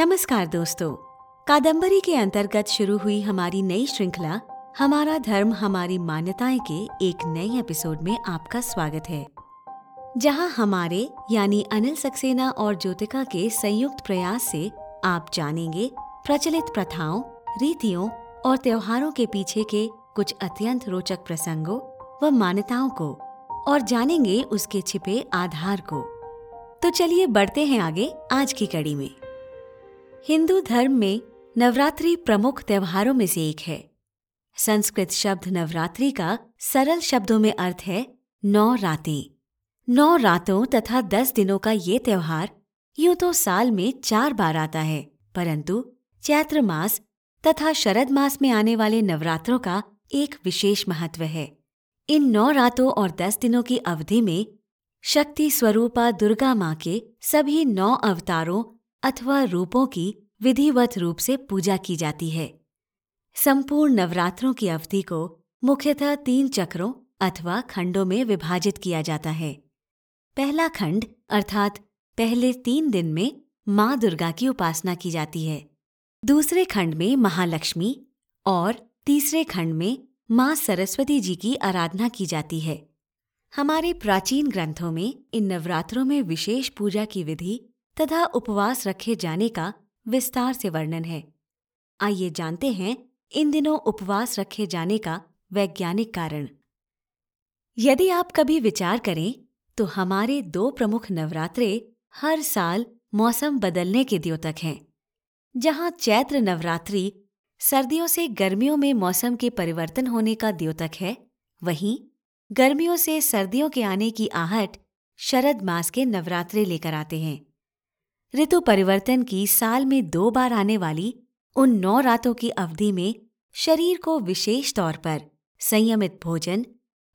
नमस्कार दोस्तों। कादम्बरी के अंतर्गत शुरू हुई हमारी नई श्रृंखला, हमारा धर्म, हमारी मान्यताएँ के एक नए एपिसोड में आपका स्वागत है। जहाँ हमारे, यानी अनिल सक्सेना और ज्योतिका के संयुक्त प्रयास से आप जानेंगे प्रचलित प्रथाओं, रीतियों और त्योहारों के पीछे के कुछ अत्यंत रोचक प्रसंगों व मान्यताओं को और जानेंगे उसके छिपे आधार को। तो चलिए बढ़ते हैं आगे आज की कड़ी में। हिंदू धर्म में नवरात्रि प्रमुख त्योहारों में से एक है। संस्कृत शब्द नवरात्रि का सरल शब्दों में अर्थ है नौ रातें नौ रातों तथा दस दिनों का ये त्योहार यूँ तो साल में चार बार आता है, परंतु चैत्र मास तथा शरद मास में आने वाले नवरात्रों का एक विशेष महत्व है। इन नौ रातों और दस दिनों की अवधि में शक्ति स्वरूपा दुर्गा माँ के सभी नौ अवतारों अथवा रूपों की विधिवत रूप से पूजा की जाती है। संपूर्ण नवरात्रों की अवधि को मुख्यतः तीन चक्रों अथवा खंडों में विभाजित किया जाता है। पहला खंड, अर्थात पहले तीन दिन में माँ दुर्गा की उपासना की जाती है। दूसरे खंड में महालक्ष्मी और तीसरे खंड में माँ सरस्वती जी की आराधना की जाती है। हमारे प्राचीन ग्रंथों में इन नवरात्रों में विशेष पूजा की विधि तथा उपवास रखे जाने का विस्तार से वर्णन है। आइए जानते हैं इन दिनों उपवास रखे जाने का वैज्ञानिक कारण। यदि आप कभी विचार करें तो हमारे दो प्रमुख नवरात्रे हर साल मौसम बदलने के द्योतक हैं, जहाँ चैत्र नवरात्रि सर्दियों से गर्मियों में मौसम के परिवर्तन होने का द्योतक है। वहीं गर्मियों से सर्दियों के आने की आहट शरद मास के नवरात्रे लेकर आते हैं। ऋतु परिवर्तन की साल में दो बार आने वाली उन नौ रातों की अवधि में शरीर को विशेष तौर पर संयमित भोजन,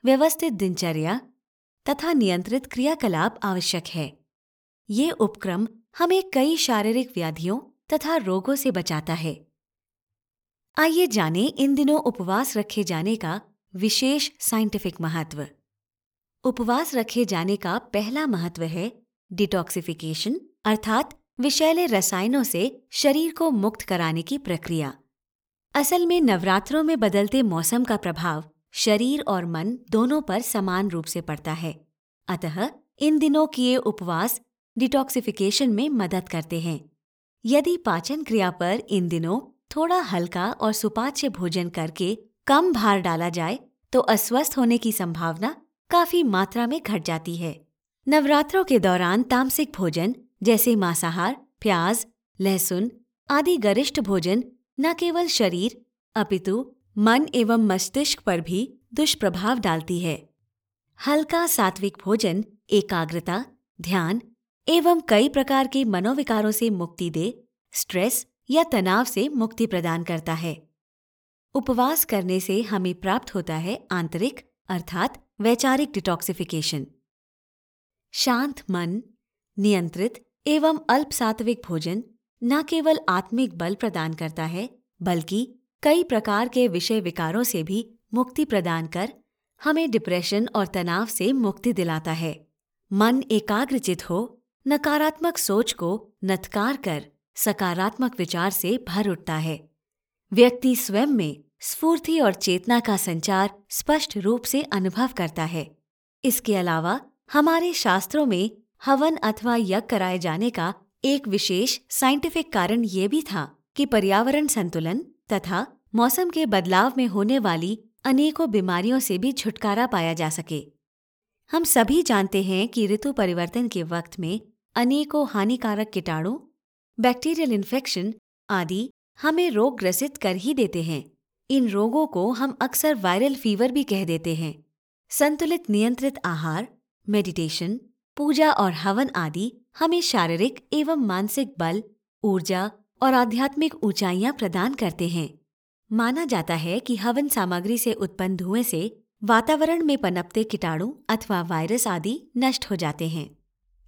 व्यवस्थित दिनचर्या तथा नियंत्रित क्रियाकलाप आवश्यक है। ये उपक्रम हमें कई शारीरिक व्याधियों तथा रोगों से बचाता है। आइए जानें इन दिनों उपवास रखे जाने का विशेष साइंटिफिक महत्व। उपवास रखे जाने का पहला महत्व है डिटॉक्सिफिकेशन अर्थात विषैले रसायनों से शरीर को मुक्त कराने की प्रक्रिया। असल में नवरात्रों में बदलते मौसम का प्रभाव शरीर और मन दोनों पर समान रूप से पड़ता है। अतः इन दिनों किए उपवास डिटॉक्सिफिकेशन में मदद करते हैं। यदि पाचन क्रिया पर इन दिनों थोड़ा हल्का और सुपाच्य भोजन करके कम भार डाला जाए तो अस्वस्थ होने की संभावना काफ़ी मात्रा में घट जाती है। नवरात्रों के दौरान तामसिक भोजन जैसे मांसाहार, प्याज, लहसुन आदि गरिष्ठ भोजन न केवल शरीर, अपितु मन एवं मस्तिष्क पर भी दुष्प्रभाव डालती है। हल्का सात्विक भोजन, एकाग्रता, ध्यान एवं कई प्रकार के मनोविकारों से मुक्ति दे, स्ट्रेस या तनाव से मुक्ति प्रदान करता है। उपवास करने से हमें प्राप्त होता है आंतरिक अर्थात वैचारिक डिटॉक्सिफिकेशन। शांत मन नियंत्रित एवं अल्प सात्विक भोजन न केवल आत्मिक बल प्रदान करता है, बल्कि कई प्रकार के विषय विकारों से भी मुक्ति प्रदान कर हमें डिप्रेशन और तनाव से मुक्ति दिलाता है। मन एकाग्रचित हो, नकारात्मक सोच को नत्कार कर सकारात्मक विचार से भर उठता है। व्यक्ति स्वयं में स्फूर्ति और चेतना का संचार स्पष्ट रूप से अनुभव करता है। इसके अलावा हमारे शास्त्रों में हवन अथवा यज्ञ कराए जाने का एक विशेष साइंटिफिक कारण ये भी था कि पर्यावरण संतुलन तथा मौसम के बदलाव में होने वाली अनेकों बीमारियों से भी छुटकारा पाया जा सके। हम सभी जानते हैं कि ऋतु परिवर्तन के वक्त में अनेकों हानिकारक कीटाणु बैक्टीरियल इन्फेक्शन आदि हमें रोग ग्रसित कर ही देते हैं। इन रोगों को हम अक्सर वायरल फीवर भी कह देते हैं। संतुलित नियंत्रित आहार मेडिटेशन पूजा और हवन आदि हमें शारीरिक एवं मानसिक बल ऊर्जा और आध्यात्मिक ऊंचाइयाँ प्रदान करते हैं। माना जाता है कि हवन सामग्री से उत्पन्न धुएँ से वातावरण में पनपते कीटाणु अथवा वायरस आदि नष्ट हो जाते हैं।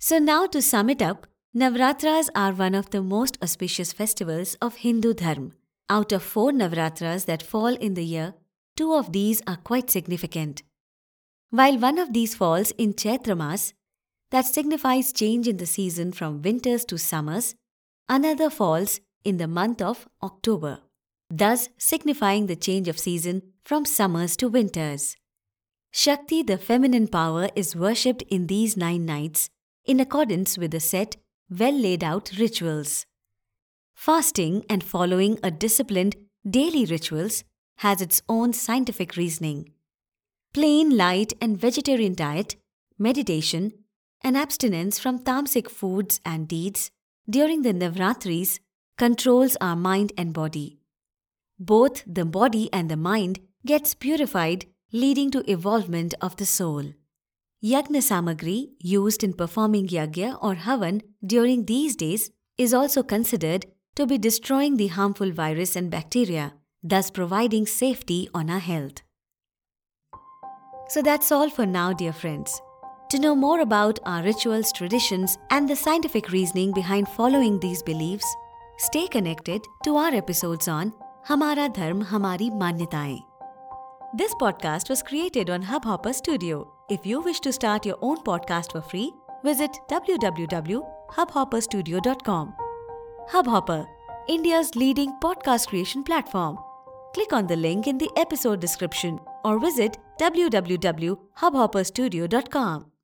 So now to sum it up Navratras are one of the most auspicious festivals of Hindu dharm. Out of four Navratras that fall in the year two of these are quite significant. While one of these falls in Chaitra Mas, that signifies change in the season from winters to summers, another falls in the month of October, thus signifying the change of season from summers to winters. Shakti, the feminine power, is worshipped in these nine nights in accordance with the set, well laid out rituals. Fasting and following a disciplined daily rituals has its own scientific reasoning. Plain, light, and vegetarian diet, meditation, and abstinence from tamasic foods and deeds during the Navratris controls our mind and body. Both the body and the mind gets purified leading to evolvement of the soul. Yagna samagri used in performing yagya or havan during these days is also considered to be destroying the harmful virus and bacteria, thus providing safety on our health. So that's all for now, dear friends. To know more about our rituals, traditions, and the scientific reasoning behind following these beliefs, stay connected to our episodes on Hamara Dharm Hamari Manyataएं. This podcast was created on Hubhopper Studio. If you wish to start your own podcast for free, visit www.hubhopperstudio.com. Hubhopper, India's leading podcast creation platform. Click on the link in the episode description or visit www.hubhopperstudio.com.